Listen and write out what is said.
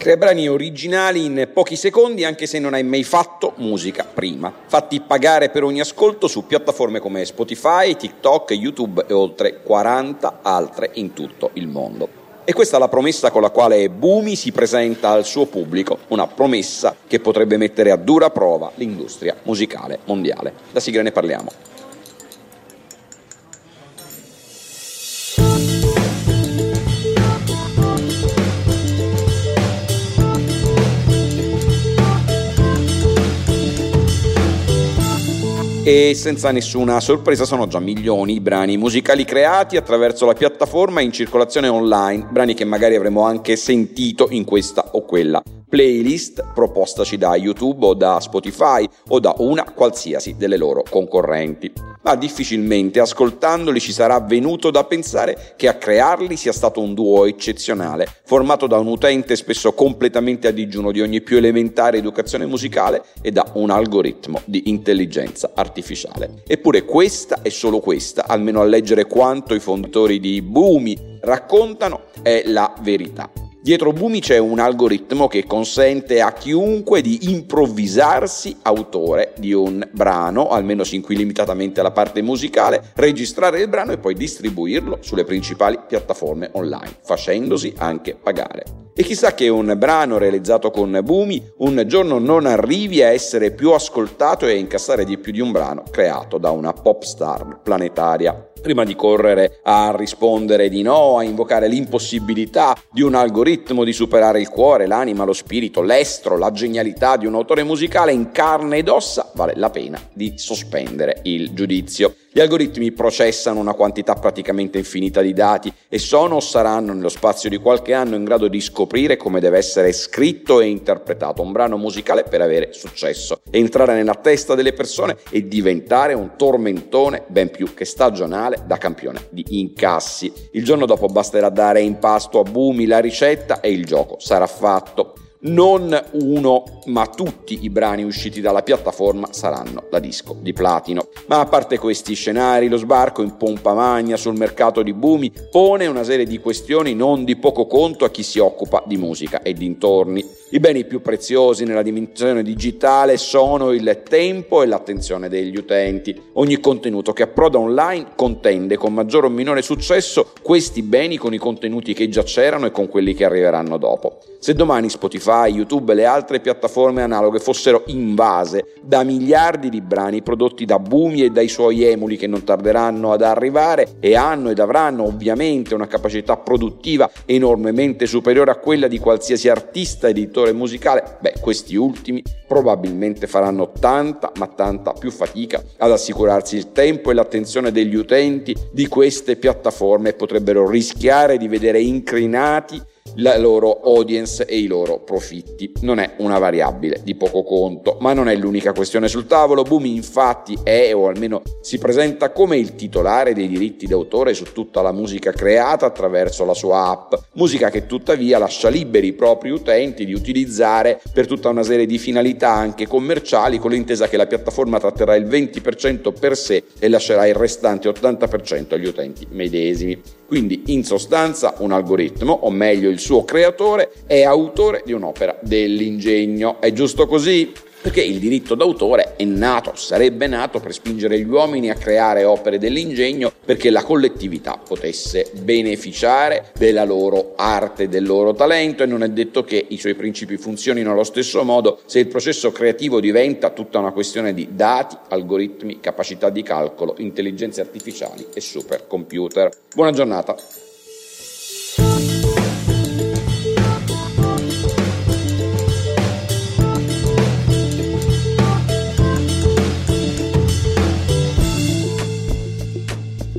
Crea brani originali in pochi secondi anche se non hai mai fatto musica prima. Fatti pagare per ogni ascolto su piattaforme come Spotify, TikTok, YouTube e oltre 40 altre in tutto il mondo. E questa è la promessa con la quale Bumi si presenta al suo pubblico, una promessa che potrebbe mettere a dura prova l'industria musicale mondiale. Da sigla ne parliamo. E senza nessuna sorpresa sono già milioni i brani musicali creati attraverso la piattaforma in circolazione online, brani che magari avremo anche sentito in questa o quella playlist propostaci da YouTube o da Spotify o da una qualsiasi delle loro concorrenti. Ma difficilmente ascoltandoli ci sarà venuto da pensare che a crearli sia stato un duo eccezionale, formato da un utente spesso completamente a digiuno di ogni più elementare educazione musicale e da un algoritmo di intelligenza artificiale. Eppure questa e solo questa, almeno a leggere quanto i fondatori di Boomi raccontano, è la verità. Dietro Bumi c'è un algoritmo che consente a chiunque di improvvisarsi autore di un brano, almeno sin qui limitatamente alla parte musicale, registrare il brano e poi distribuirlo sulle principali piattaforme online, facendosi anche pagare. E chissà che un brano realizzato con Bumi un giorno non arrivi a essere più ascoltato e a incassare di più di un brano creato da una pop star planetaria prima di correre a rispondere di no, a invocare l'impossibilità di un algoritmo di superare il cuore, l'anima, lo spirito, l'estro, la genialità di un autore musicale in carne ed ossa, vale la pena di sospendere il giudizio. Gli algoritmi processano una quantità praticamente infinita di dati e sono o saranno nello spazio di qualche anno in grado di scoprire come deve essere scritto e interpretato un brano musicale per avere successo, entrare nella testa delle persone e diventare un tormentone ben più che stagionale da campione di incassi. Il giorno dopo basterà dare in pasto a Bumi la ricetta e il gioco sarà fatto non uno ma tutti i brani usciti dalla piattaforma saranno da disco di platino. Ma a parte questi scenari, lo sbarco in pompa magna sul mercato di Bumi pone una serie di questioni non di poco conto a chi si occupa di musica e dintorni. I beni più preziosi nella dimensione digitale sono il tempo e l'attenzione degli utenti. Ogni contenuto che approda online contende con maggiore o minore successo questi beni con i contenuti che già c'erano e con quelli che arriveranno dopo. Se domani Spotify, YouTube e le altre piattaforme analoghe fossero invase da miliardi di brani prodotti da Bumi e dai suoi emuli che non tarderanno ad arrivare e hanno ed avranno ovviamente una capacità produttiva enormemente superiore a quella di qualsiasi artista editore musicale, beh, questi ultimi probabilmente faranno tanta, ma tanta più fatica ad assicurarsi il tempo e l'attenzione degli utenti di queste piattaforme e potrebbero rischiare di vedere incrinati la loro audience e i loro profitti. Non è una variabile di poco conto, ma non è l'unica questione sul tavolo. Boomi infatti è, o almeno si presenta come il titolare dei diritti d'autore su tutta la musica creata attraverso la sua app, musica che tuttavia lascia liberi i propri utenti di utilizzare per tutta una serie di finalità anche commerciali con l'intesa che la piattaforma tratterà il 20% per sé e lascerà il restante 80% agli utenti medesimi. Quindi in sostanza un algoritmo, o meglio il suo creatore, è autore di un'opera dell'ingegno. È giusto così? perché il diritto d'autore è nato, sarebbe nato per spingere gli uomini a creare opere dell'ingegno perché la collettività potesse beneficiare della loro arte, del loro talento e non è detto che i suoi principi funzionino allo stesso modo se il processo creativo diventa tutta una questione di dati, algoritmi, capacità di calcolo, intelligenze artificiali e supercomputer. Buona giornata.